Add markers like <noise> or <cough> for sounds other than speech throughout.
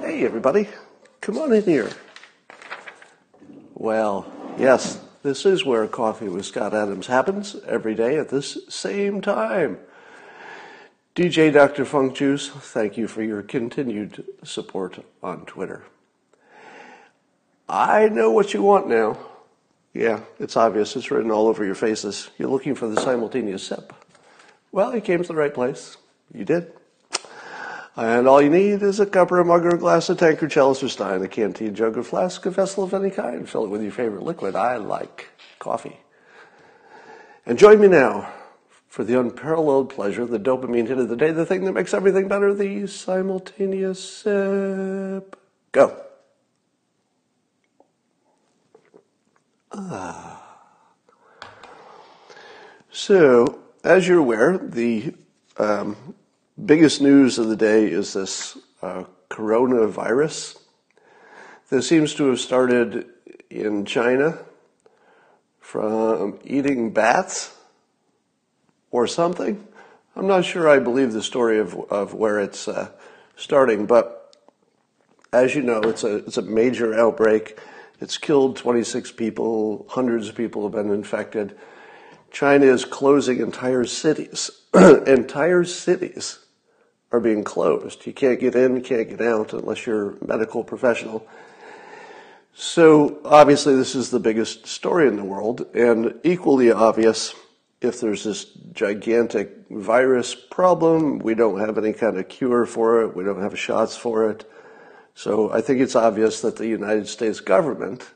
Hey, everybody, come on in here. Well, yes, this is where Coffee with Scott Adams happens every day at this same time. DJ Dr. Funk Juice, thank you for your continued support on Twitter. I know what you want now. Yeah, it's obvious. It's written all over your faces. You're looking for the simultaneous sip. Well, you came to the right place. You did. And all you need is a cup or a mug or a glass, a tankard, chalice or stein, a canteen, jug or flask, a vessel of any kind. Fill it with your favorite liquid. I like coffee. And join me now for the unparalleled pleasure, the dopamine hit of the day, the thing that makes everything better, the simultaneous sip. Go. Ah. So, as you're aware, the um, biggest news of the day is this uh, coronavirus that seems to have started in China from eating bats or something. I'm not sure I believe the story of, of where it's uh, starting, but as you know, it's a, it's a major outbreak. It's killed 26 people, hundreds of people have been infected. China is closing entire cities. <clears throat> entire cities are being closed. You can't get in, you can't get out unless you're a medical professional. So obviously this is the biggest story in the world and equally obvious if there's this gigantic virus problem, we don't have any kind of cure for it, we don't have shots for it. So I think it's obvious that the United States government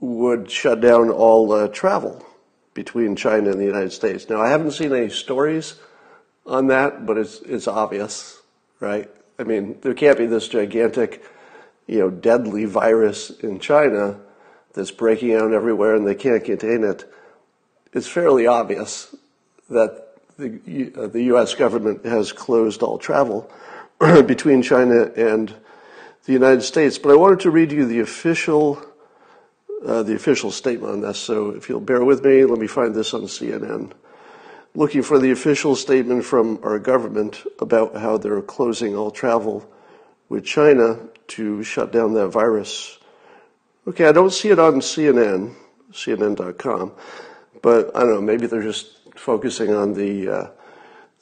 would shut down all uh, travel between China and the United States. Now, I haven't seen any stories on that, but it's it's obvious, right? I mean, there can't be this gigantic, you know, deadly virus in China that's breaking out everywhere and they can't contain it. It's fairly obvious that the uh, the U.S. government has closed all travel <clears throat> between China and the United States. But I wanted to read you the official, uh, the official statement on this. So if you'll bear with me, let me find this on CNN. Looking for the official statement from our government about how they're closing all travel with China to shut down that virus. Okay, I don't see it on CNN, CNN.com, but I don't know, maybe they're just focusing on the uh,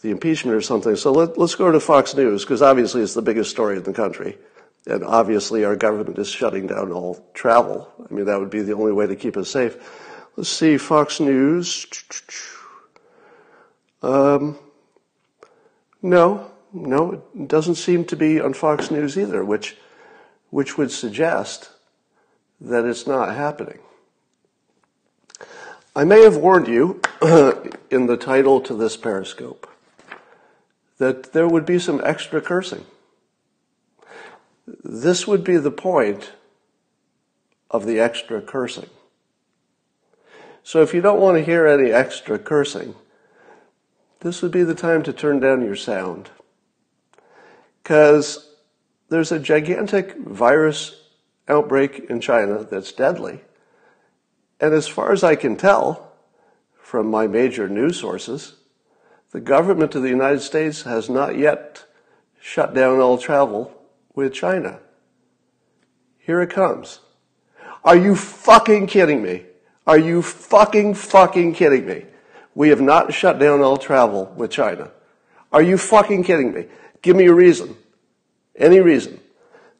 the impeachment or something. So let, us go to Fox News because obviously it's the biggest story in the country. And obviously, our government is shutting down all travel. I mean, that would be the only way to keep us safe. Let's see, Fox News. Um, no, no, it doesn't seem to be on Fox News either, which, which would suggest that it's not happening. I may have warned you <clears throat> in the title to this Periscope that there would be some extra cursing. This would be the point of the extra cursing. So if you don't want to hear any extra cursing, this would be the time to turn down your sound. Because there's a gigantic virus outbreak in China that's deadly. And as far as I can tell from my major news sources, the government of the United States has not yet shut down all travel with China. Here it comes. Are you fucking kidding me? Are you fucking fucking kidding me? We have not shut down all travel with China. Are you fucking kidding me? Give me a reason. Any reason.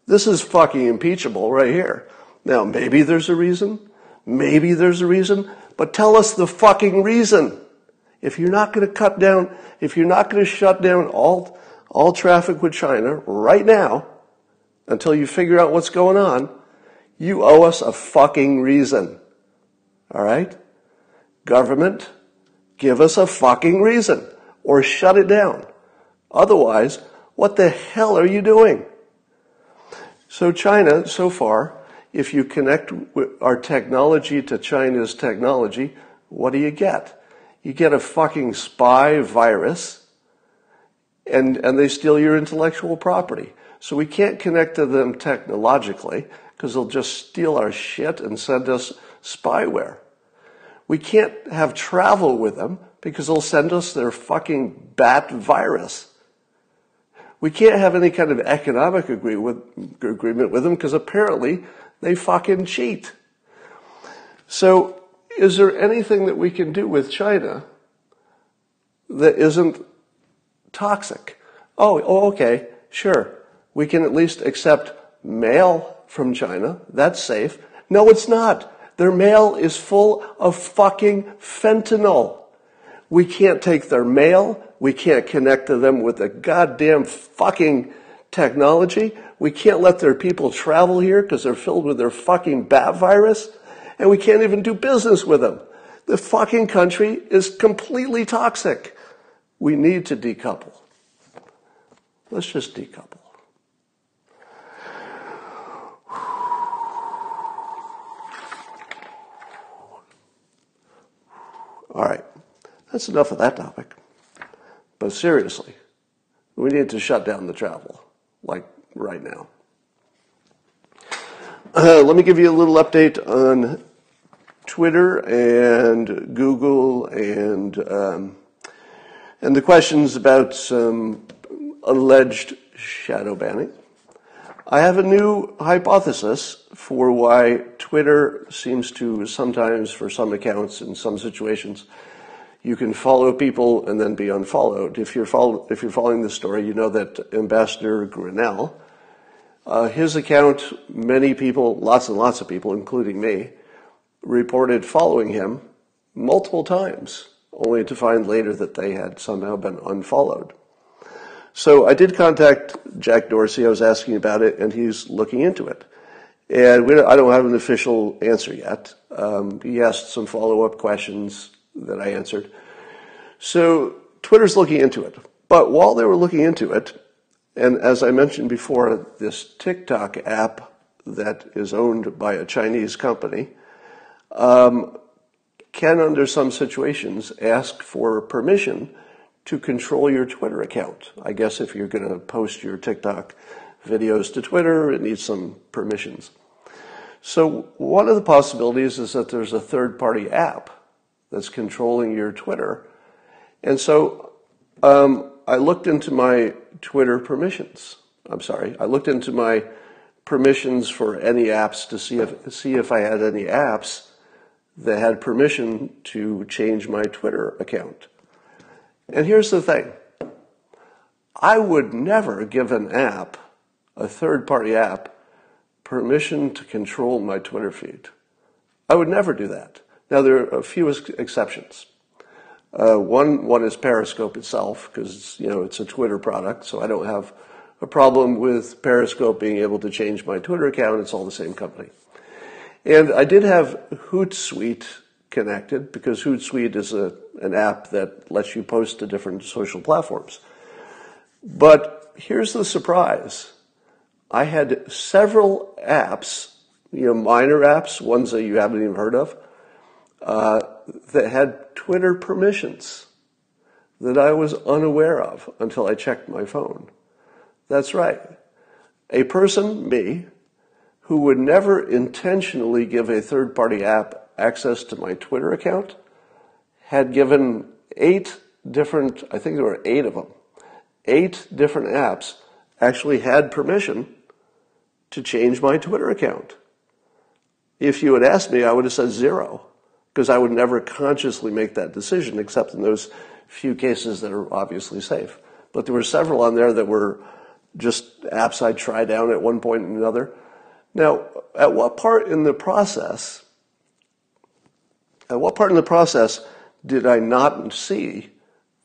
This is fucking impeachable right here. Now, maybe there's a reason. Maybe there's a reason. But tell us the fucking reason. If you're not going to cut down, if you're not going to shut down all, all traffic with China right now, until you figure out what's going on, you owe us a fucking reason. All right? Government, give us a fucking reason or shut it down. Otherwise, what the hell are you doing? So China, so far, if you connect our technology to China's technology, what do you get? You get a fucking spy virus and, and they steal your intellectual property. So we can't connect to them technologically because they'll just steal our shit and send us spyware. We can't have travel with them because they'll send us their fucking bat virus. We can't have any kind of economic agree with, agreement with them because apparently they fucking cheat. So, is there anything that we can do with China that isn't toxic? Oh, oh, okay, sure. We can at least accept mail from China. That's safe. No, it's not. Their mail is full of fucking fentanyl. We can't take their mail. We can't connect to them with the goddamn fucking technology. We can't let their people travel here because they're filled with their fucking bat virus. And we can't even do business with them. The fucking country is completely toxic. We need to decouple. Let's just decouple. All right, that's enough of that topic. But seriously, we need to shut down the travel, like right now. Uh, let me give you a little update on Twitter and Google and um, and the questions about some alleged shadow banning. I have a new hypothesis for why Twitter seems to sometimes, for some accounts, in some situations, you can follow people and then be unfollowed. If you're, follow, if you're following this story, you know that Ambassador Grenell, uh, his account, many people, lots and lots of people, including me, reported following him multiple times, only to find later that they had somehow been unfollowed. So I did contact Jack Dorsey. I was asking about it, and he's looking into it. And we, I don't have an official answer yet. Um, he asked some follow up questions that I answered. So Twitter's looking into it. But while they were looking into it, and as I mentioned before, this TikTok app that is owned by a Chinese company um, can, under some situations, ask for permission to control your Twitter account. I guess if you're going to post your TikTok videos to Twitter, it needs some permissions. So one of the possibilities is that there's a third party app that's controlling your Twitter. And so um, I looked into my Twitter permissions. I'm sorry, I looked into my permissions for any apps to see if see if I had any apps that had permission to change my Twitter account. And here's the thing I would never give an app, a third party app, permission to control my Twitter feed. I would never do that. Now, there are a few exceptions. Uh, one, one is Periscope itself, because you know it's a Twitter product, so I don't have a problem with Periscope being able to change my Twitter account. It's all the same company. And I did have Hootsuite connected because Hootsuite is a, an app that lets you post to different social platforms. But here's the surprise. I had several apps, you know, minor apps, ones that you haven't even heard of, uh, that had Twitter permissions that I was unaware of until I checked my phone. That's right. A person, me, who would never intentionally give a third party app access to my Twitter account had given eight different, I think there were eight of them, eight different apps actually had permission to change my Twitter account. If you had asked me, I would have said zero, because I would never consciously make that decision, except in those few cases that are obviously safe. But there were several on there that were just apps I tried down at one point and another. Now, at what part in the process at what part in the process did I not see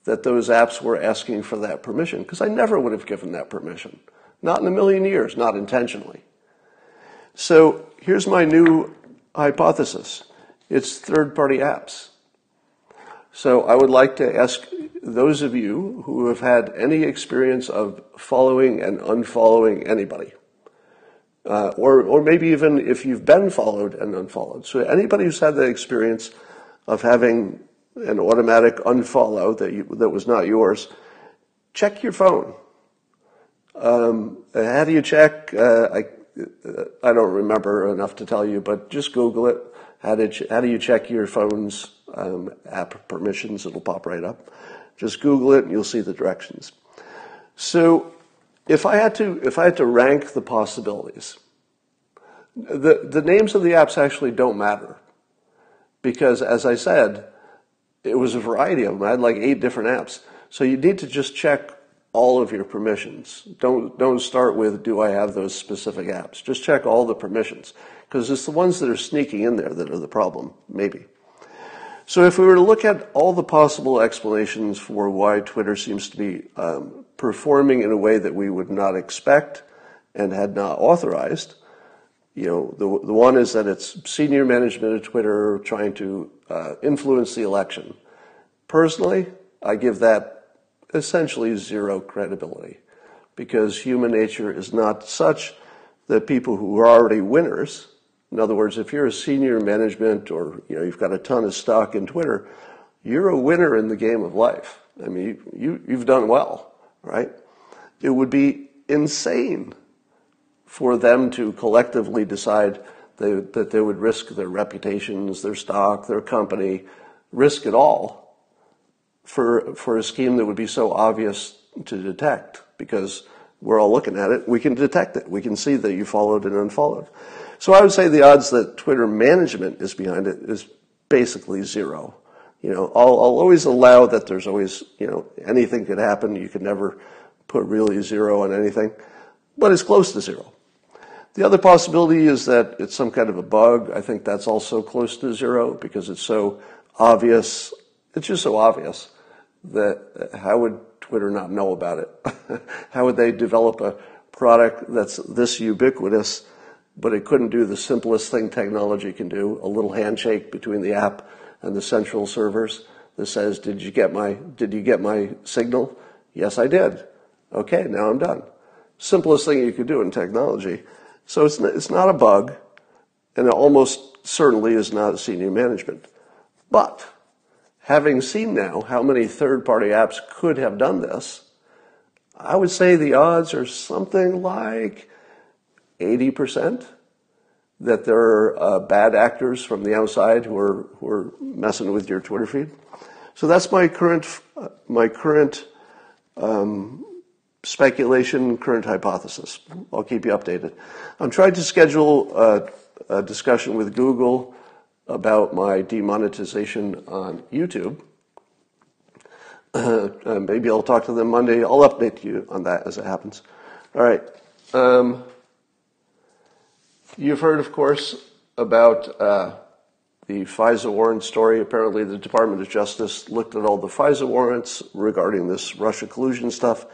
that those apps were asking for that permission? Because I never would have given that permission. Not in a million years, not intentionally. So here's my new hypothesis it's third party apps. So I would like to ask those of you who have had any experience of following and unfollowing anybody uh, or, or maybe even if you've been followed and unfollowed. So anybody who's had the experience of having an automatic unfollow that, you, that was not yours, check your phone. Um, how do you check? Uh, I, I don't remember enough to tell you, but just Google it. How, did you, how do you check your phone's um, app permissions? It'll pop right up. Just Google it and you'll see the directions. So if I had to, if I had to rank the possibilities, the, the names of the apps actually don't matter. Because as I said, it was a variety of them. I had like eight different apps. So you need to just check all of your permissions. Don't, don't start with, do I have those specific apps? Just check all the permissions. Because it's the ones that are sneaking in there that are the problem, maybe. So if we were to look at all the possible explanations for why Twitter seems to be um, performing in a way that we would not expect and had not authorized, you know, the, the one is that it's senior management of Twitter trying to uh, influence the election. Personally, I give that essentially zero credibility because human nature is not such that people who are already winners, in other words, if you're a senior management or you know you've got a ton of stock in Twitter, you're a winner in the game of life. I mean, you, you've done well, right? It would be insane for them to collectively decide they, that they would risk their reputations, their stock, their company, risk it all for, for a scheme that would be so obvious to detect because we're all looking at it. We can detect it. We can see that you followed and unfollowed. So I would say the odds that Twitter management is behind it is basically zero. You know, I'll, I'll always allow that there's always, you know, anything could happen. You could never put really zero on anything, but it's close to zero. The other possibility is that it's some kind of a bug. I think that's also close to zero because it's so obvious. It's just so obvious that how would Twitter not know about it? <laughs> how would they develop a product that's this ubiquitous, but it couldn't do the simplest thing technology can do, a little handshake between the app and the central servers that says, did you get my, did you get my signal? Yes, I did. Okay, now I'm done. Simplest thing you could do in technology. So it's, it's not a bug, and it almost certainly is not senior management. But having seen now how many third party apps could have done this, I would say the odds are something like 80% that there are uh, bad actors from the outside who are, who are messing with your Twitter feed. So that's my current, uh, my current um, speculation, current hypothesis. I'll keep you updated. I'm trying to schedule a, a discussion with Google about my demonetization on YouTube. Uh, maybe I'll talk to them Monday. I'll update you on that as it happens. All right. Um, you've heard, of course, about uh, the FISA warrant story. Apparently, the Department of Justice looked at all the FISA warrants regarding this Russia collusion stuff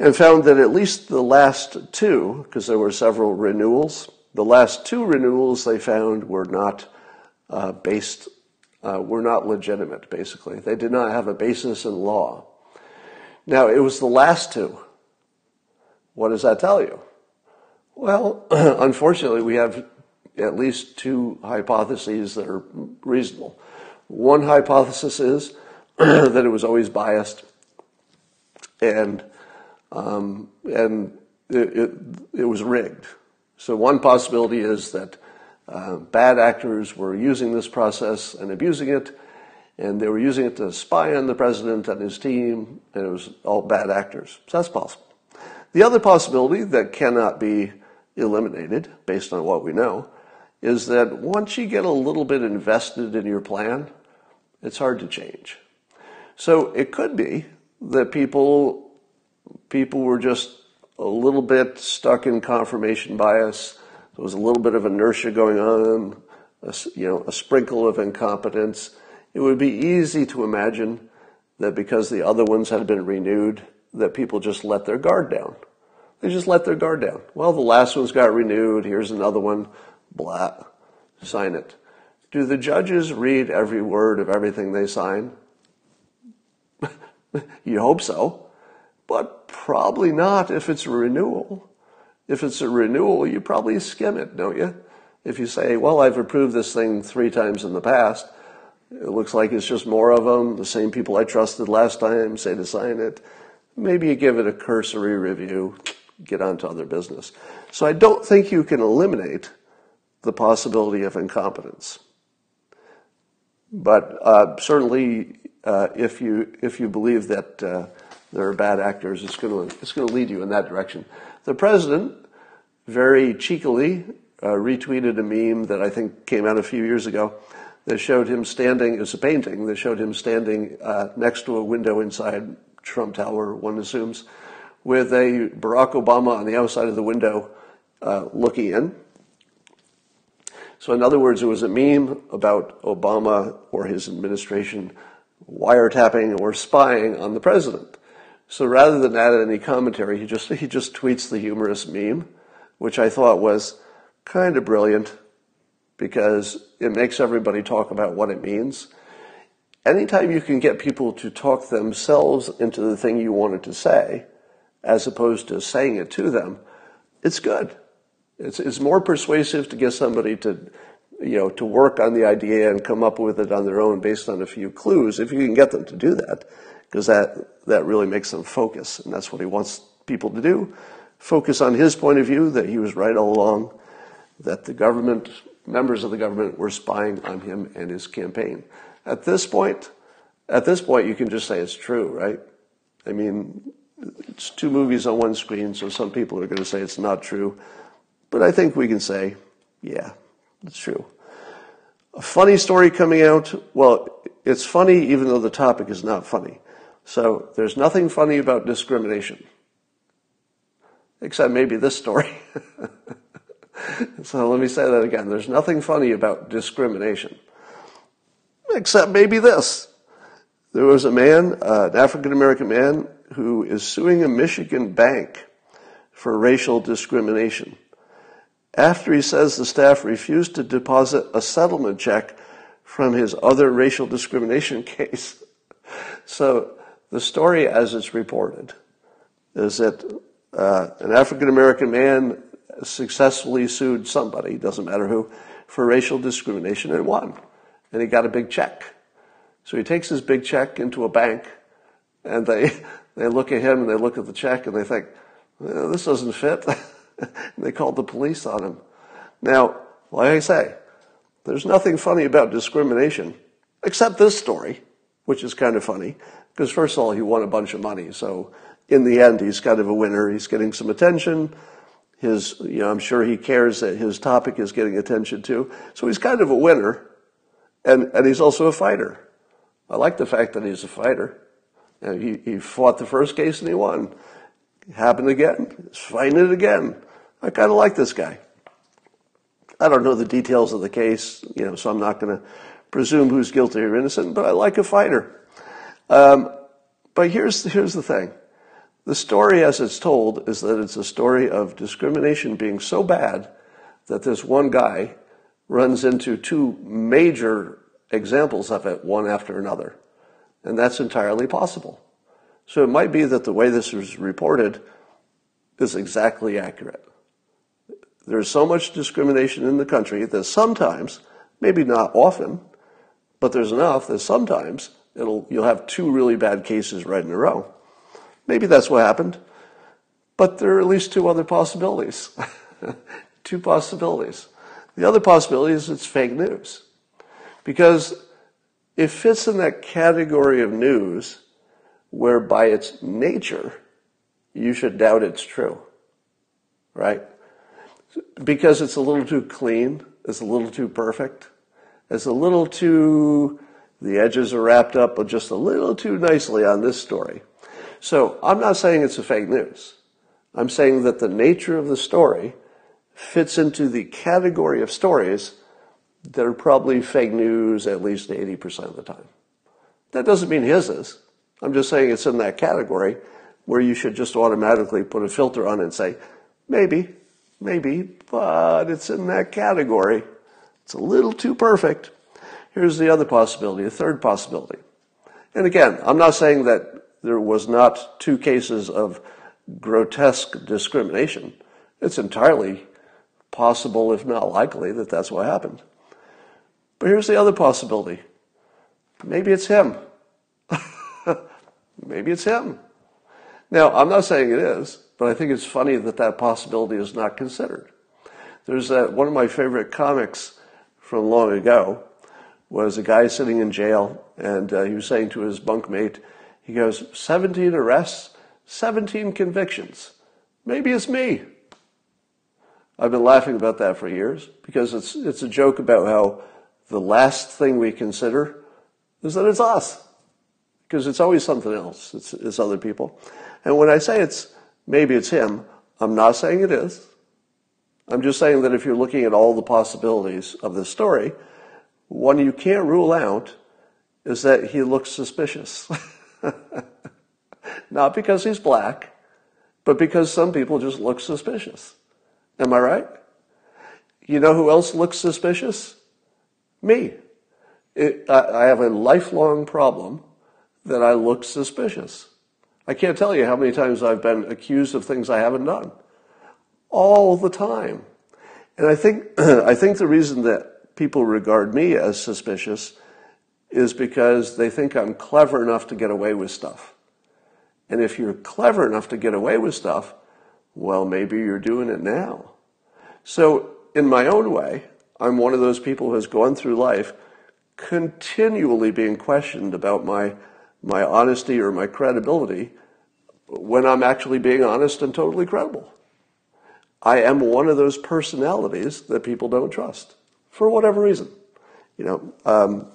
and found that at least the last two, because there were several renewals, the last two renewals they found were not uh, based, uh, were not legitimate, basically. They did not have a basis in law. Now, it was the last two. What does that tell you? Well, <clears throat> unfortunately, we have at least two hypotheses that are reasonable. One hypothesis is <clears throat> that it was always biased and um, and it, it, it, was rigged. So one possibility is that uh, bad actors were using this process and abusing it, and they were using it to spy on the president and his team, and it was all bad actors. So that's possible. The other possibility that cannot be eliminated, based on what we know, is that once you get a little bit invested in your plan, it's hard to change. So it could be that people people were just a little bit stuck in confirmation bias. There was a little bit of inertia going on, a, you know, a sprinkle of incompetence. It would be easy to imagine that because the other ones had been renewed, that people just let their guard down. They just let their guard down. Well, the last one's got renewed. Here's another one. Blah. Sign it. Do the judges read every word of everything they sign? <laughs> you hope so. But probably not if it's a renewal. If it's a renewal, you probably skim it, don't you? If you say, well, I've approved this thing three times in the past, it looks like it's just more of them. The same people I trusted last time say to sign it. Maybe you give it a cursory review, get on to other business. So I don't think you can eliminate the possibility of incompetence. But uh, certainly, uh, if you if you believe that uh, there are bad actors, it's going to it's going to lead you in that direction. The president very cheekily uh, retweeted a meme that I think came out a few years ago that showed him standing. It's a painting that showed him standing uh, next to a window inside Trump Tower. One assumes, with a Barack Obama on the outside of the window, uh, looking in. So, in other words, it was a meme about Obama or his administration wiretapping or spying on the president. So rather than add any commentary, he just he just tweets the humorous meme, which I thought was kind of brilliant because it makes everybody talk about what it means. Anytime you can get people to talk themselves into the thing you wanted to say, as opposed to saying it to them, it's good. It's, it's more persuasive to get somebody to, you know, to work on the idea and come up with it on their own based on a few clues, if you can get them to do that, because that, that really makes them focus. And that's what he wants people to do. Focus on his point of view that he was right all along, that the government, members of the government were spying on him and his campaign. At this point, at this point, you can just say it's true, right? I mean, it's two movies on one screen, so some people are going to say it's not true. But I think we can say, yeah, it's true. A funny story coming out, well, it's funny even though the topic is not funny. So there's nothing funny about discrimination. Except maybe this story. <laughs> so let me say that again. There's nothing funny about discrimination. Except maybe this. There was a man, uh, an African American man, who is suing a Michigan bank for racial discrimination after he says the staff refused to deposit a settlement check from his other racial discrimination <laughs> case. so the story, as it's reported, is that uh, an African American man successfully sued somebody, doesn't matter who, for racial discrimination and won. And he got a big check. So he takes his big check into a bank and they, they look at him and they look at the check and they think, well, this doesn't fit. <laughs> they called the police on him. Now, like I say, there's nothing funny about discrimination, except this story, which is kind of funny, because first of all, he won a bunch of money. So in the end, he's kind of a winner. He's getting some attention. His, you know, I'm sure he cares that his topic is getting attention too. So he's kind of a winner. And, and he's also a fighter. I like the fact that he's a fighter. And he, he fought the first case and he won. It happened again. He's fighting it again. I kind of like this guy. I don't know the details of the case, you know, so I'm not going to presume who's guilty or innocent, but I like a fighter. Um, but here's, here's the thing. The story as it's told is that it's a story of discrimination being so bad that this one guy runs into two major examples of it, one after another. And that's entirely possible. So it might be that the way this was reported is exactly accurate. There's so much discrimination in the country that sometimes, maybe not often, but there's enough that sometimes it'll, you'll have two really bad cases right in a row. Maybe that's what happened, but there are at least two other possibilities. <laughs> two possibilities. The other possibility is it's fake news. Because it fits in that category of news where by its nature, you should doubt it's true. Right? because it's a little too clean, it's a little too perfect, it's a little too, the edges are wrapped up just a little too nicely on this story. So I'm not saying it's a fake news. I'm saying that the nature of the story fits into the category of stories that are probably fake news at least 80% of the time. That doesn't mean his is. I'm just saying it's in that category where you should just automatically put a filter on and say, maybe, Maybe, but it's in that category. It's a little too perfect. Here's the other possibility, a third possibility. And again, I'm not saying that there was not two cases of grotesque discrimination. It's entirely possible, if not likely, that that's what happened. But here's the other possibility. Maybe it's him. <laughs> Maybe it's him. Now, I'm not saying it is. But I think it's funny that that possibility is not considered. There's that, one of my favorite comics from long ago was a guy sitting in jail, and uh, he was saying to his bunkmate, he goes, 17 arrests, 17 convictions. Maybe it's me. I've been laughing about that for years because it's, it's a joke about how the last thing we consider is that it's us. Because it's always something else. It's, it's other people. And when I say it's, maybe it's him, I'm not saying it is. I'm just saying that if you're looking at all the possibilities of this story, one you can't rule out is that he looks suspicious. <laughs> Not because he's black, but because some people just look suspicious. Am I right? You know who else looks suspicious? Me. It, I, I have a lifelong problem that I look suspicious. I can't tell you how many times I've been accused of things I haven't done. All the time. And I think, <clears throat> I think the reason that people regard me as suspicious is because they think I'm clever enough to get away with stuff. And if you're clever enough to get away with stuff, well, maybe you're doing it now. So, in my own way, I'm one of those people who has gone through life continually being questioned about my, my honesty or my credibility when I'm actually being honest and totally credible. I am one of those personalities that people don't trust for whatever reason. You know, um,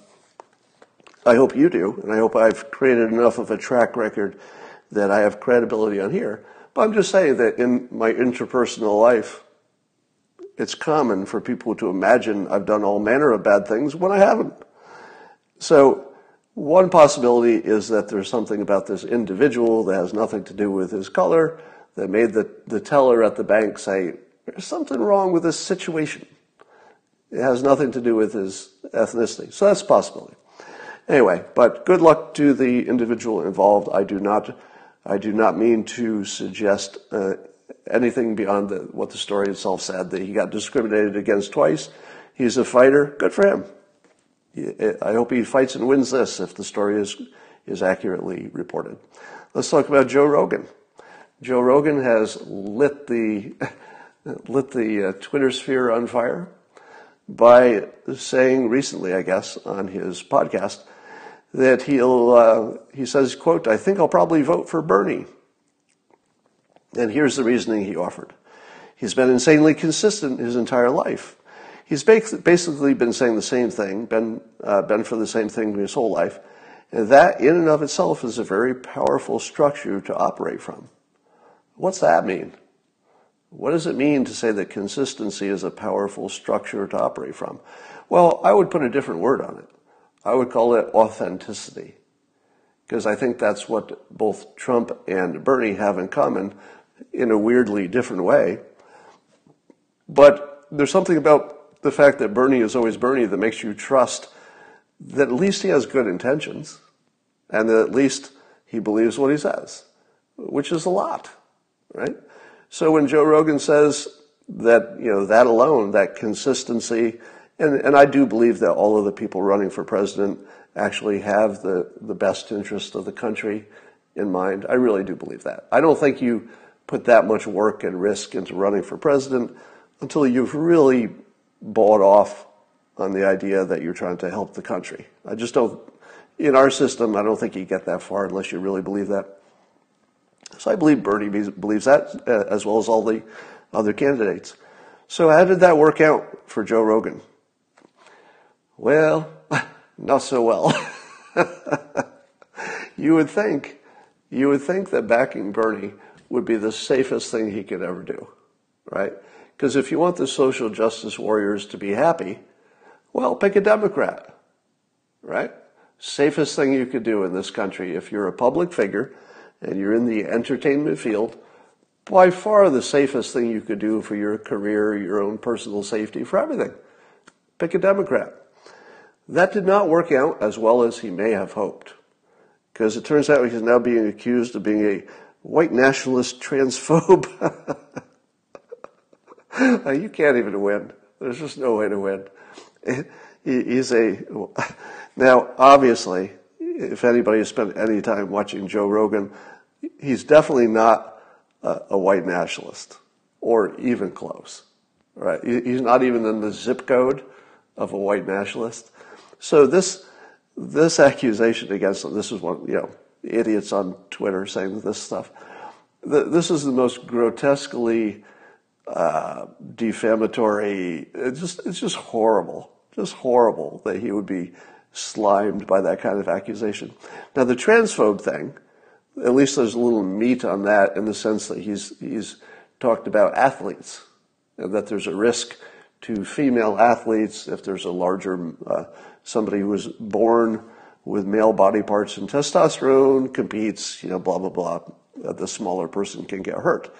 I hope you do, and I hope I've created enough of a track record that I have credibility on here. But I'm just saying that in my interpersonal life, it's common for people to imagine I've done all manner of bad things when I haven't. So, one possibility is that there's something about this individual that has nothing to do with his color that made the, the teller at the bank say, There's something wrong with this situation. It has nothing to do with his ethnicity. So that's a possibility. Anyway, but good luck to the individual involved. I do not, I do not mean to suggest uh, anything beyond the, what the story itself said. That he got discriminated against twice. He's a fighter. Good for him. I hope he fights and wins this if the story is is accurately reported. Let's talk about Joe Rogan. Joe Rogan has lit the <laughs> lit the uh, Twitter sphere on fire by saying recently, I guess, on his podcast that he'll, uh, he says, quote, I think I'll probably vote for Bernie. And here's the reasoning he offered. He's been insanely consistent his entire life. He's basically been saying the same thing, been, uh, been for the same thing his whole life. And that in and of itself is a very powerful structure to operate from. What's that mean? What does it mean to say that consistency is a powerful structure to operate from? Well, I would put a different word on it. I would call it authenticity. Because I think that's what both Trump and Bernie have in common in a weirdly different way. But there's something about the fact that Bernie is always Bernie that makes you trust that at least he has good intentions and that at least he believes what he says, which is a lot, right? So when Joe Rogan says that, you know, that alone, that consistency, and, and I do believe that all of the people running for president actually have the, the best interest of the country in mind. I really do believe that. I don't think you put that much work and risk into running for president until you've really bought off on the idea that you're trying to help the country. I just don't, in our system, I don't think you get that far unless you really believe that. So I believe Bernie believes that, uh, as well as all the other candidates. So how did that work out for Joe Rogan? Well, <laughs> not so well. <laughs> you would think, you would think that backing Bernie would be the safest thing he could ever do, right? Because if you want the social justice warriors to be happy, well, pick a Democrat, right? Safest thing you could do in this country if you're a public figure and you're in the entertainment field, by far the safest thing you could do for your career, your own personal safety, for everything. Pick a Democrat. That did not work out as well as he may have hoped, because it turns out he's now being accused of being a white nationalist transphobe. <laughs> you can't even win. There's just no way to win. He's a now obviously, if anybody has spent any time watching Joe Rogan, he's definitely not a, white nationalist or even close. Right? He's not even in the zip code of a white nationalist. So this this accusation against him, this is one, you know, idiots on Twitter saying this stuff. This is the most grotesquely uh, defamatory. It's just it's just horrible, just horrible that he would be slimed by that kind of accusation. Now the transphobe thing, at least there's a little meat on that in the sense that he's he's talked about athletes and that there's a risk to female athletes if there's a larger uh, somebody who was born with male body parts and testosterone competes, you know, blah blah blah. that The smaller person can get hurt.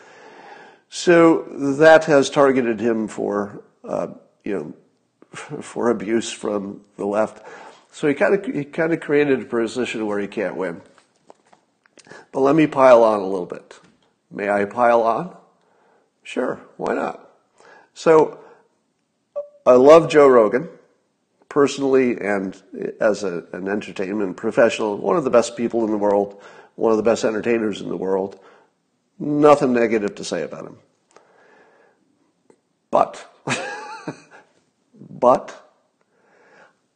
So that has targeted him for, uh, you know, <laughs> for abuse from the left. So he kind of he kind of created a position where he can't win. But let me pile on a little bit. May I pile on? Sure, why not? So I love Joe Rogan personally and as a, an entertainment professional, one of the best people in the world, one of the best entertainers in the world. Nothing negative to say about him. But, <laughs> but,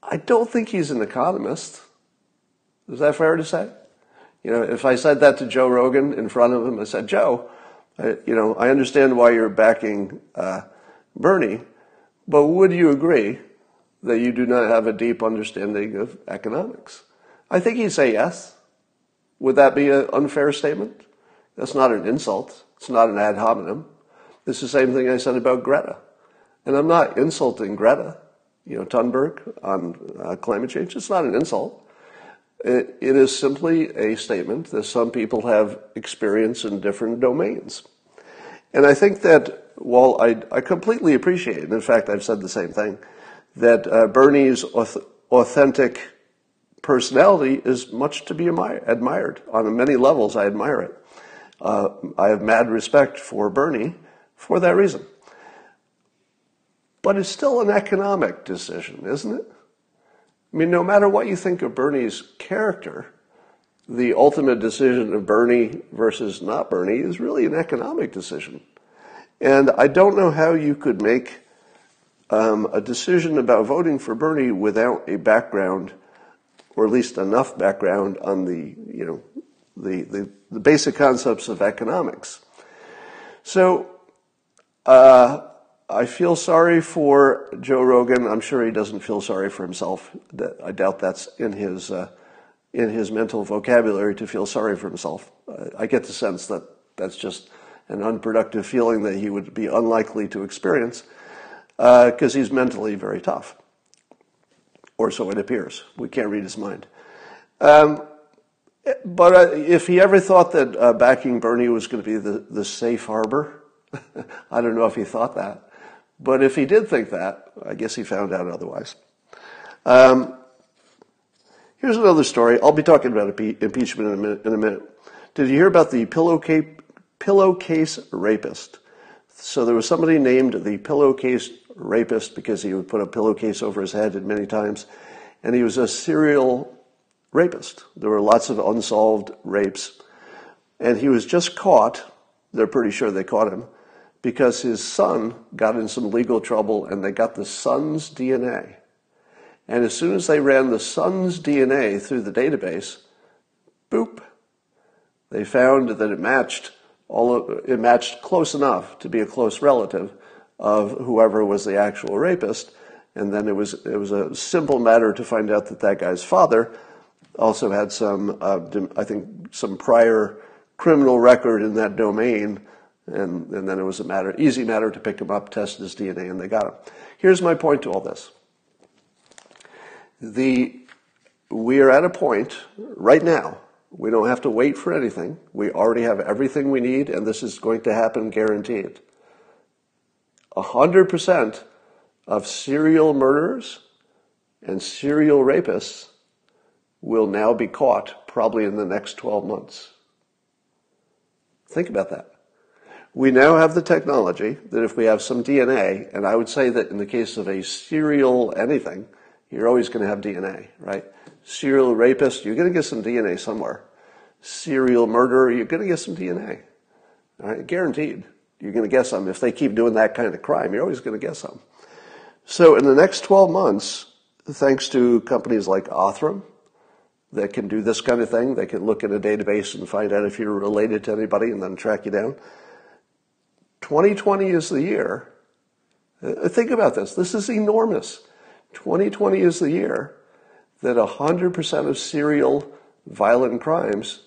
I don't think he's an economist. Is that fair to say? You know, if I said that to Joe Rogan in front of him, I said, Joe, I, you know, I understand why you're backing uh, Bernie, but would you agree that you do not have a deep understanding of economics? I think he'd say yes. Would that be an unfair statement? That's not an insult. It's not an ad hominem. It's the same thing I said about Greta. And I'm not insulting Greta, you know, Thunberg on uh, climate change. It's not an insult. It, it is simply a statement that some people have experience in different domains. And I think that while I, I completely appreciate, and in fact, I've said the same thing, that uh, Bernie's authentic personality is much to be admired. On many levels, I admire it. Uh, I have mad respect for Bernie for that reason. But it's still an economic decision, isn't it? I mean, no matter what you think of Bernie's character, the ultimate decision of Bernie versus not Bernie is really an economic decision. And I don't know how you could make um, a decision about voting for Bernie without a background, or at least enough background on the, you know, the, the, the basic concepts of economics. So uh, I feel sorry for Joe Rogan. I'm sure he doesn't feel sorry for himself. I doubt that's in his uh, in his mental vocabulary to feel sorry for himself. I get the sense that that's just an unproductive feeling that he would be unlikely to experience because uh, he's mentally very tough, or so it appears. We can't read his mind. Um, but uh, if he ever thought that uh, backing Bernie was going to be the, the safe harbor, <laughs> I don't know if he thought that. But if he did think that, I guess he found out otherwise. Um, here's another story. I'll be talking about impeachment in a minute. In a minute. Did you hear about the pillowcase, pillowcase rapist? So there was somebody named the pillowcase rapist because he would put a pillowcase over his head many times, and he was a serial rapist. There were lots of unsolved rapes, and he was just caught. They're pretty sure they caught him because his son got in some legal trouble and they got the son's DNA. And as soon as they ran the son's DNA through the database, boop, they found that it matched all of, it matched close enough to be a close relative of whoever was the actual rapist. And then it was it was a simple matter to find out that that guy's father also had some, uh, I think, some prior criminal record in that domain and, and then it was a matter, easy matter to pick him up, test his DNA, and they got him. Here's my point to all this. The, we are at a point right now, we don't have to wait for anything. We already have everything we need, and this is going to happen guaranteed. 100% of serial murderers and serial rapists will now be caught probably in the next 12 months. Think about that we now have the technology that if we have some DNA, and I would say that in the case of a serial anything, you're always going to have DNA, right? Serial rapist, you're going to get some DNA somewhere. Serial murderer, you're going to get some DNA. All right, guaranteed. You're going to get some. If they keep doing that kind of crime, you're always going to get some. So in the next 12 months, thanks to companies like Othram that can do this kind of thing. They can look in a database and find out if you're related to anybody and then track you down. 2020 is the year. Uh, think about this. This is enormous. 2020 is the year that 100% of serial violent crimes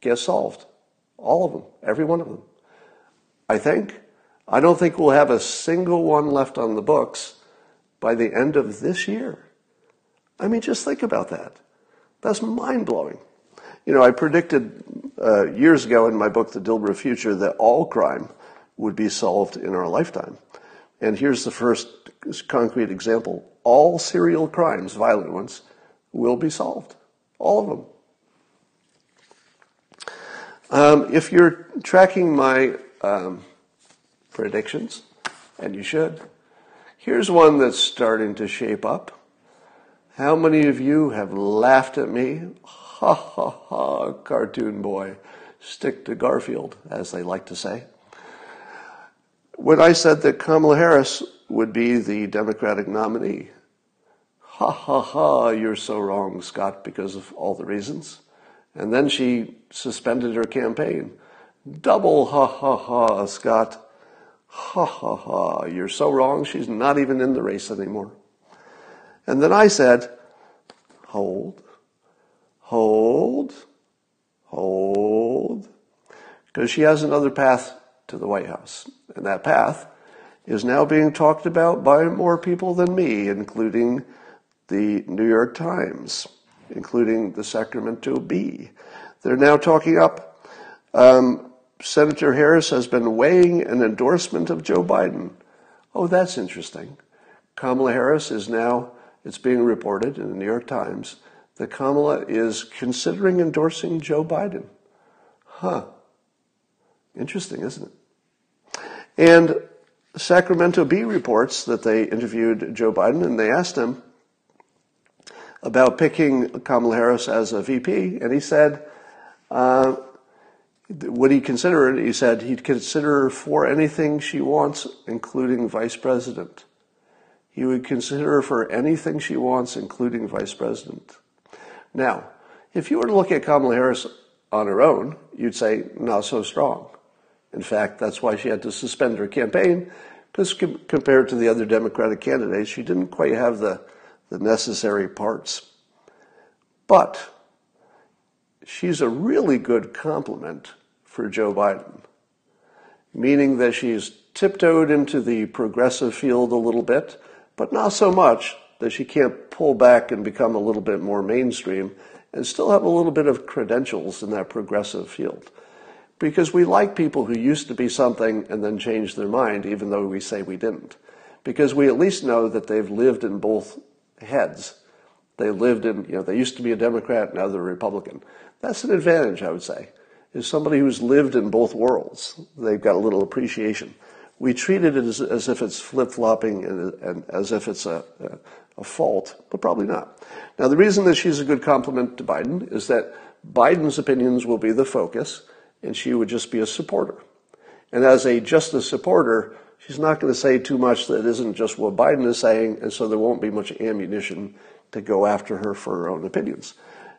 get solved. All of them, every one of them. I think. I don't think we'll have a single one left on the books by the end of this year. I mean, just think about that. That's mind blowing. You know, I predicted uh, years ago in my book, The Dilbert Future, that all crime would be solved in our lifetime. And here's the first concrete example. All serial crimes, violent ones, will be solved. All of them. Um, if you're tracking my um, predictions, and you should, here's one that's starting to shape up. How many of you have laughed at me? Ha ha ha, cartoon boy. Stick to Garfield, as they like to say. When I said that Kamala Harris would be the Democratic nominee, ha ha ha, you're so wrong, Scott, because of all the reasons. And then she suspended her campaign. Double ha ha ha, Scott. Ha ha ha, you're so wrong. She's not even in the race anymore. And then I said, hold, hold, hold, because she has another path to the White House. And that path is now being talked about by more people than me, including the New York Times including the Sacramento Bee. They're now talking up. Um, Senator Harris has been weighing an endorsement of Joe Biden. Oh, that's interesting. Kamala Harris is now, it's being reported in the New York Times that Kamala is considering endorsing Joe Biden. Huh. Interesting, isn't it? And Sacramento Bee reports that they interviewed Joe Biden and they asked him, about picking Kamala Harris as a VP, and he said, uh, would he consider it? He said he'd consider her for anything she wants, including vice president. He would consider her for anything she wants, including vice president. Now, if you were to look at Kamala Harris on her own, you'd say, not so strong. In fact, that's why she had to suspend her campaign, because compared to the other Democratic candidates, she didn't quite have the the necessary parts. But she's a really good complement for Joe Biden, meaning that she's tiptoed into the progressive field a little bit, but not so much that she can't pull back and become a little bit more mainstream and still have a little bit of credentials in that progressive field. Because we like people who used to be something and then changed their mind, even though we say we didn't. Because we at least know that they've lived in both heads. They lived in, you know, they used to be a Democrat, now they're a Republican. That's an advantage, I would say, is somebody who's lived in both worlds. They've got a little appreciation. We treat it as, as if it's flip flopping and, and, as if it's a, a, a fault, but probably not. Now, the reason that she's a good complement to Biden is that Biden's opinions will be the focus, and she would just be a supporter. And as a just a supporter, she's not going to say too much that isn't just what Biden is saying, and so there won't be much ammunition to go after her for her own opinions.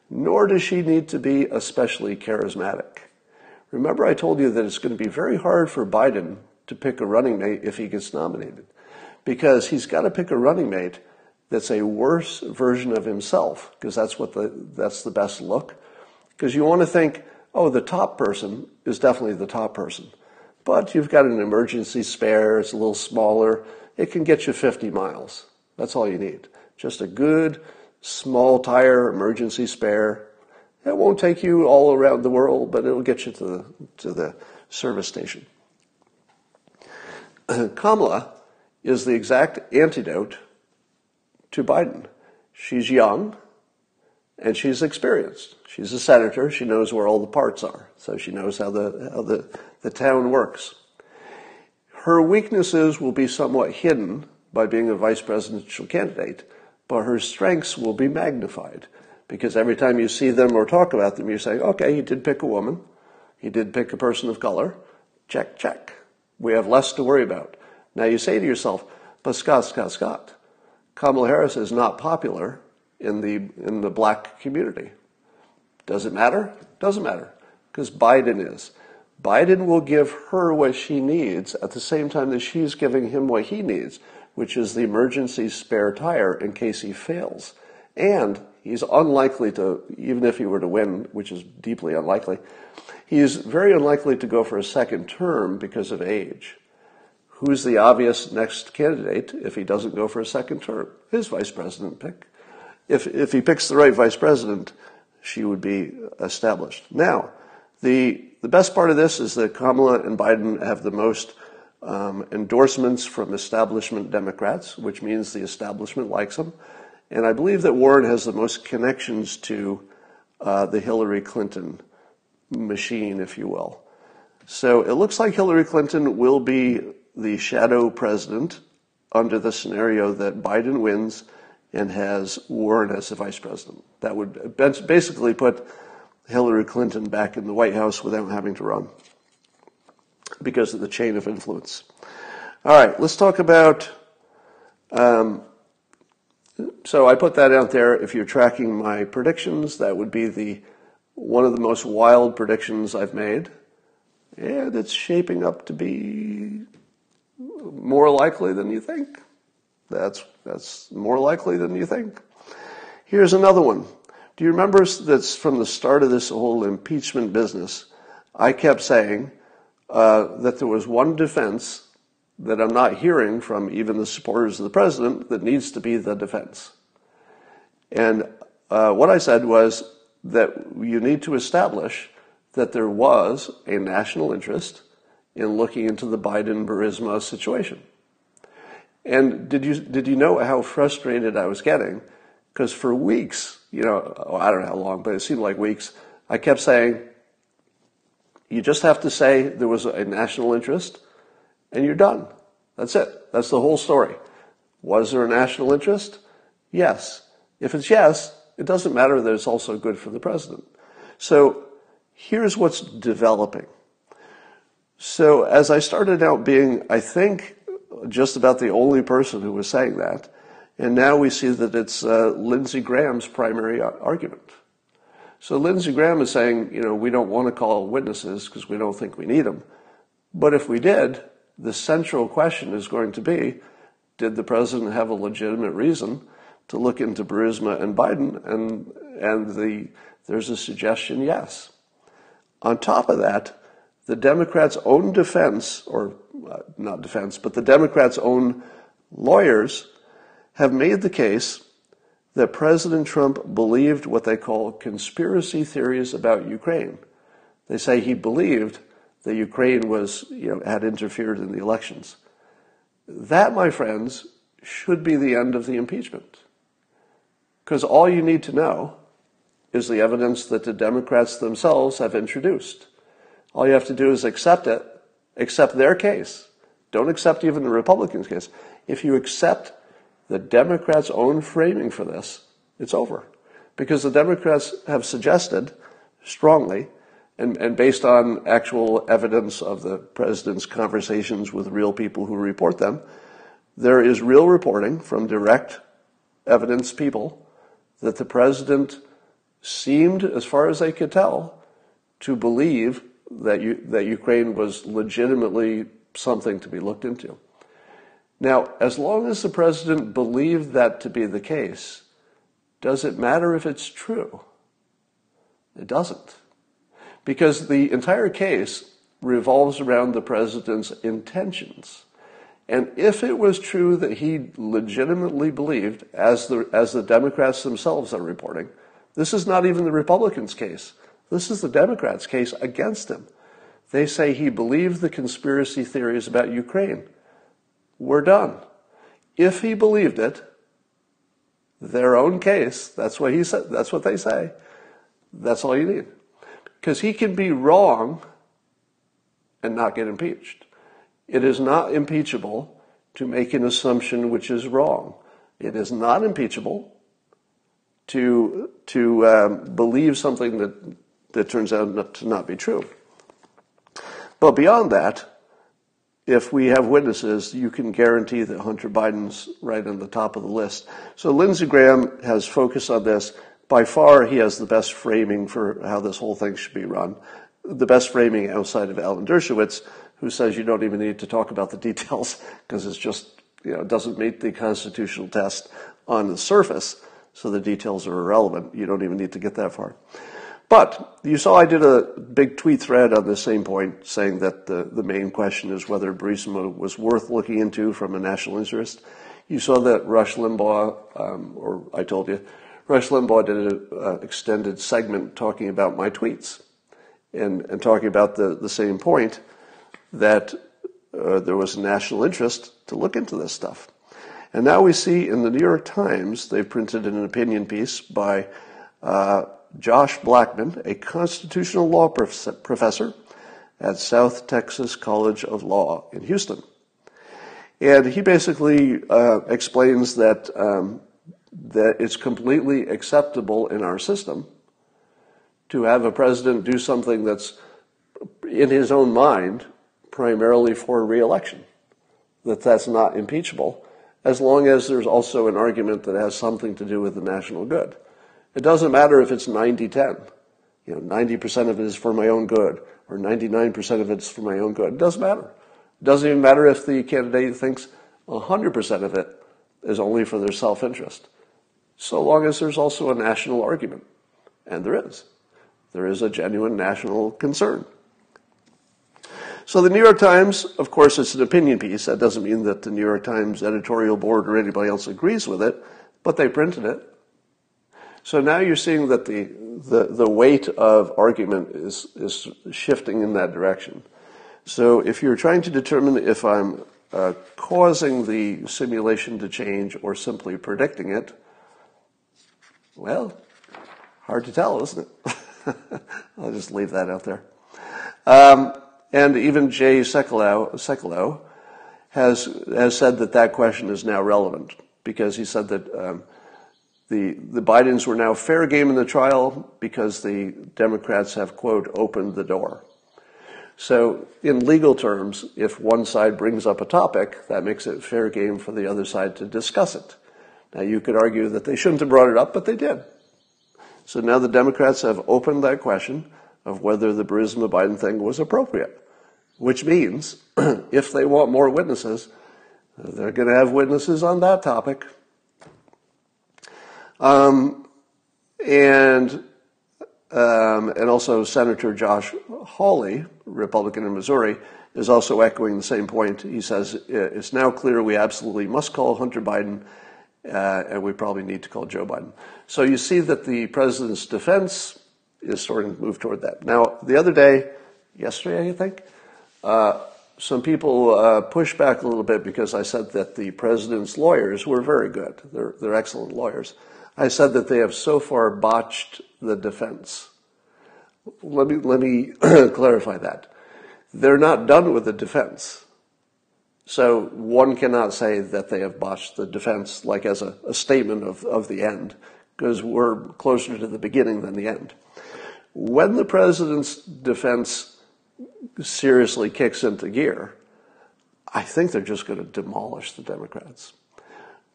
Nor does she need to be especially charismatic. Remember, I told you that it's going to be very hard for Biden to pick a running mate if he gets nominated, because he's got to pick a running mate that's a worse version of himself, because that's what the that's the best look. Because you want to think, oh, the top person is definitely the top person but you've got an emergency spare, it's a little smaller, it can get you 50 miles. That's all you need. Just a good small tire emergency spare. It won't take you all around the world, but it'll get you to the, to the service station. <clears throat> Kamala is the exact antidote to Biden. She's young and she's experienced. She's a senator. She knows where all the parts are. So she knows how the, how the, the town works. Her weaknesses will be somewhat hidden by being a vice presidential candidate, but her strengths will be magnified because every time you see them or talk about them, you say, okay, he did pick a woman. He did pick a person of color. Check, check. We have less to worry about. Now you say to yourself, but Scott, Scott, Scott, Kamala Harris is not popular in the, in the black community. Does it matter? Doesn't matter, because Biden is. Biden will give her what she needs at the same time that she's giving him what he needs, which is the emergency spare tire in case he fails. And he's unlikely to, even if he were to win, which is deeply unlikely, he's very unlikely to go for a second term because of age. Who's the obvious next candidate if he doesn't go for a second term? His vice president pick. If, if he picks the right vice president, she would be established. Now, the, the best part of this is that Kamala and Biden have the most um, endorsements from establishment Democrats, which means the establishment likes them. And I believe that Warren has the most connections to uh, the Hillary Clinton machine, if you will. So it looks like Hillary Clinton will be the shadow president under the scenario that Biden wins and has Warren as the vice president. That would basically put Hillary Clinton back in the White House without having to run because of the chain of influence. All right, let's talk about. Um, so I put that out there. If you're tracking my predictions, that would be the one of the most wild predictions I've made, and it's shaping up to be more likely than you think. That's, that's more likely than you think. Here's another one. Do you remember that's from the start of this whole impeachment business? I kept saying uh, that there was one defense that I'm not hearing from even the supporters of the president that needs to be the defense. And uh, what I said was that you need to establish that there was a national interest in looking into the Biden Burisma situation. And did you, did you know how frustrated I was getting? Because for weeks, you know, oh, I don't know how long, but it seemed like weeks, I kept saying, you just have to say there was a national interest and you're done. That's it. That's the whole story. Was there a national interest? Yes. If it's yes, it doesn't matter that it's also good for the president. So here's what's developing. So as I started out being, I think, just about the only person who was saying that. And now we see that it's uh, Lindsey Graham's primary argument. So Lindsey Graham is saying, you know, we don't want to call witnesses because we don't think we need them. But if we did, the central question is going to be, did the president have a legitimate reason to look into Burisma and Biden? And, and the, there's a suggestion, yes. On top of that, the Democrats' own defense, or uh, not defense, but the Democrats' own lawyers have made the case that President Trump believed what they call conspiracy theories about Ukraine. They say he believed that Ukraine was, you know, had interfered in the elections. That, my friends, should be the end of the impeachment. Because all you need to know is the evidence that the Democrats themselves have introduced. All you have to do is accept it, accept their case. Don't accept even the Republicans' case. If you accept the Democrats' own framing for this, it's over. Because the Democrats have suggested strongly, and, and based on actual evidence of the president's conversations with real people who report them, there is real reporting from direct evidence people that the president seemed, as far as they could tell, to believe that, you, that Ukraine was legitimately something to be looked into. Now, as long as the president believed that to be the case, does it matter if it's true? It doesn't. Because the entire case revolves around the president's intentions. And if it was true that he legitimately believed, as the, as the Democrats themselves are reporting, this is not even the Republicans' case. This is the Democrats' case against him. They say he believed the conspiracy theories about Ukraine. We're done. If he believed it, their own case, that's what he said, that's what they say. That's all you need. Because he can be wrong and not get impeached. It is not impeachable to make an assumption which is wrong. It is not impeachable to, to um, believe something that that turns out not to not be true. But beyond that, if we have witnesses, you can guarantee that Hunter Biden's right on the top of the list. So Lindsey Graham has focused on this. By far, he has the best framing for how this whole thing should be run. The best framing outside of Alan Dershowitz, who says you don't even need to talk about the <laughs> details because it's just, you know, doesn't meet the constitutional test on the surface. So the details are irrelevant. You don't even need to get that far. But you saw I did a big tweet thread on the same point saying that the, the main question is whether Burisma was worth looking into from a national interest. You saw that Rush Limbaugh, um, or I told you, Rush Limbaugh did an uh, extended segment talking about my tweets and, and talking about the, the same point that uh, there was a national interest to look into this stuff. And now we see in the New York Times, they've printed an opinion piece by uh, Josh Blackman, a constitutional law prof- professor at South Texas College of Law in Houston. And he basically uh, explains that, um, that it's completely acceptable in our system to have a president do something that's in his own mind primarily for reelection, that that's not impeachable, as long as there's also an argument that has something to do with the national good. It doesn't matter if it's 90 10. You know, 90% of it is for my own good, or 99% of it's for my own good. It doesn't matter. It doesn't even matter if the candidate thinks 100% of it is only for their self interest, so long as there's also a national argument. And there is. There is a genuine national concern. So the New York Times, of course, it's an opinion piece. That doesn't mean that the New York Times editorial board or anybody else agrees with it, but they printed it. So now you're seeing that the, the, the weight of argument is, is shifting in that direction. So if you're trying to determine if I'm uh, causing the simulation to change or simply predicting it, well, hard to tell, isn't it? <laughs> I'll just leave that out there. Um, and even Jay Sekulow, has, has said that that question is now relevant because he said that um, the, the Bidens were now fair game in the trial because the Democrats have, quote, opened the door. So, in legal terms, if one side brings up a topic, that makes it fair game for the other side to discuss it. Now, you could argue that they shouldn't have brought it up, but they did. So now the Democrats have opened that question of whether the Burisma Biden thing was appropriate, which means <clears throat> if they want more witnesses, they're going to have witnesses on that topic. Um, and um, and also Senator Josh Hawley, Republican in Missouri, is also echoing the same point. He says it's now clear we absolutely must call Hunter Biden, uh, and we probably need to call Joe Biden. So you see that the president's defense is starting to move toward that. Now, the other day, yesterday, I think, uh, some people uh, pushed back a little bit because I said that the president's lawyers were very good. They're, they're excellent lawyers. I said that they have so far botched the defense. Let me, let me <clears throat> clarify that. They're not done with the defense. So one cannot say that they have botched the defense like as a, a statement of, of the end, because we're closer to the beginning than the end. When the president's defense seriously kicks into gear, I think they're just going to demolish the Democrats.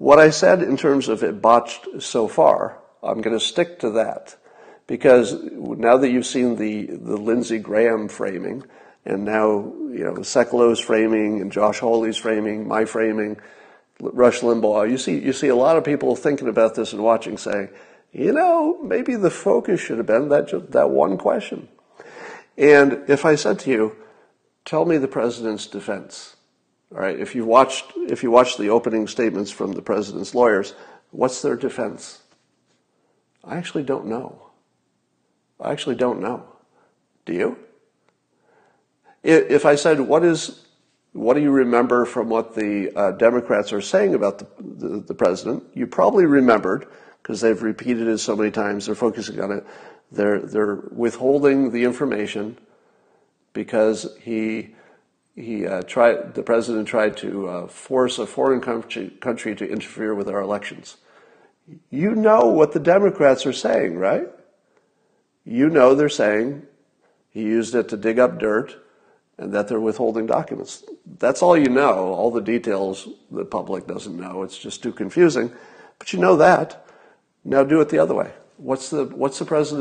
What I said in terms of it botched so far, I'm going to stick to that because now that you've seen the, the Lindsey Graham framing, and now you know Sekulow's framing and Josh Hawley's framing, my framing, Rush Limbaugh, you see you see a lot of people thinking about this and watching, saying, you know, maybe the focus should have been that that one question. And if I said to you, tell me the president's defense, all right, if you watched if you watched the opening statements from the president's lawyers, what's their defense? I actually don't know. I actually don't know. Do you? If I said, what is, what do you remember from what the uh, Democrats are saying about the, the, the president? You probably remembered because they've repeated it so many times. They're focusing on it. They're they're withholding the information because he he uh, tried, the president tried to uh, force a foreign country, country to interfere with our elections. You know what the Democrats are saying, right? You know they're saying he used it to dig up dirt and that they're withholding documents. That's all you know. All the details the public doesn't know. It's just too confusing. But you know that. Now do it the other way. What's the what's the president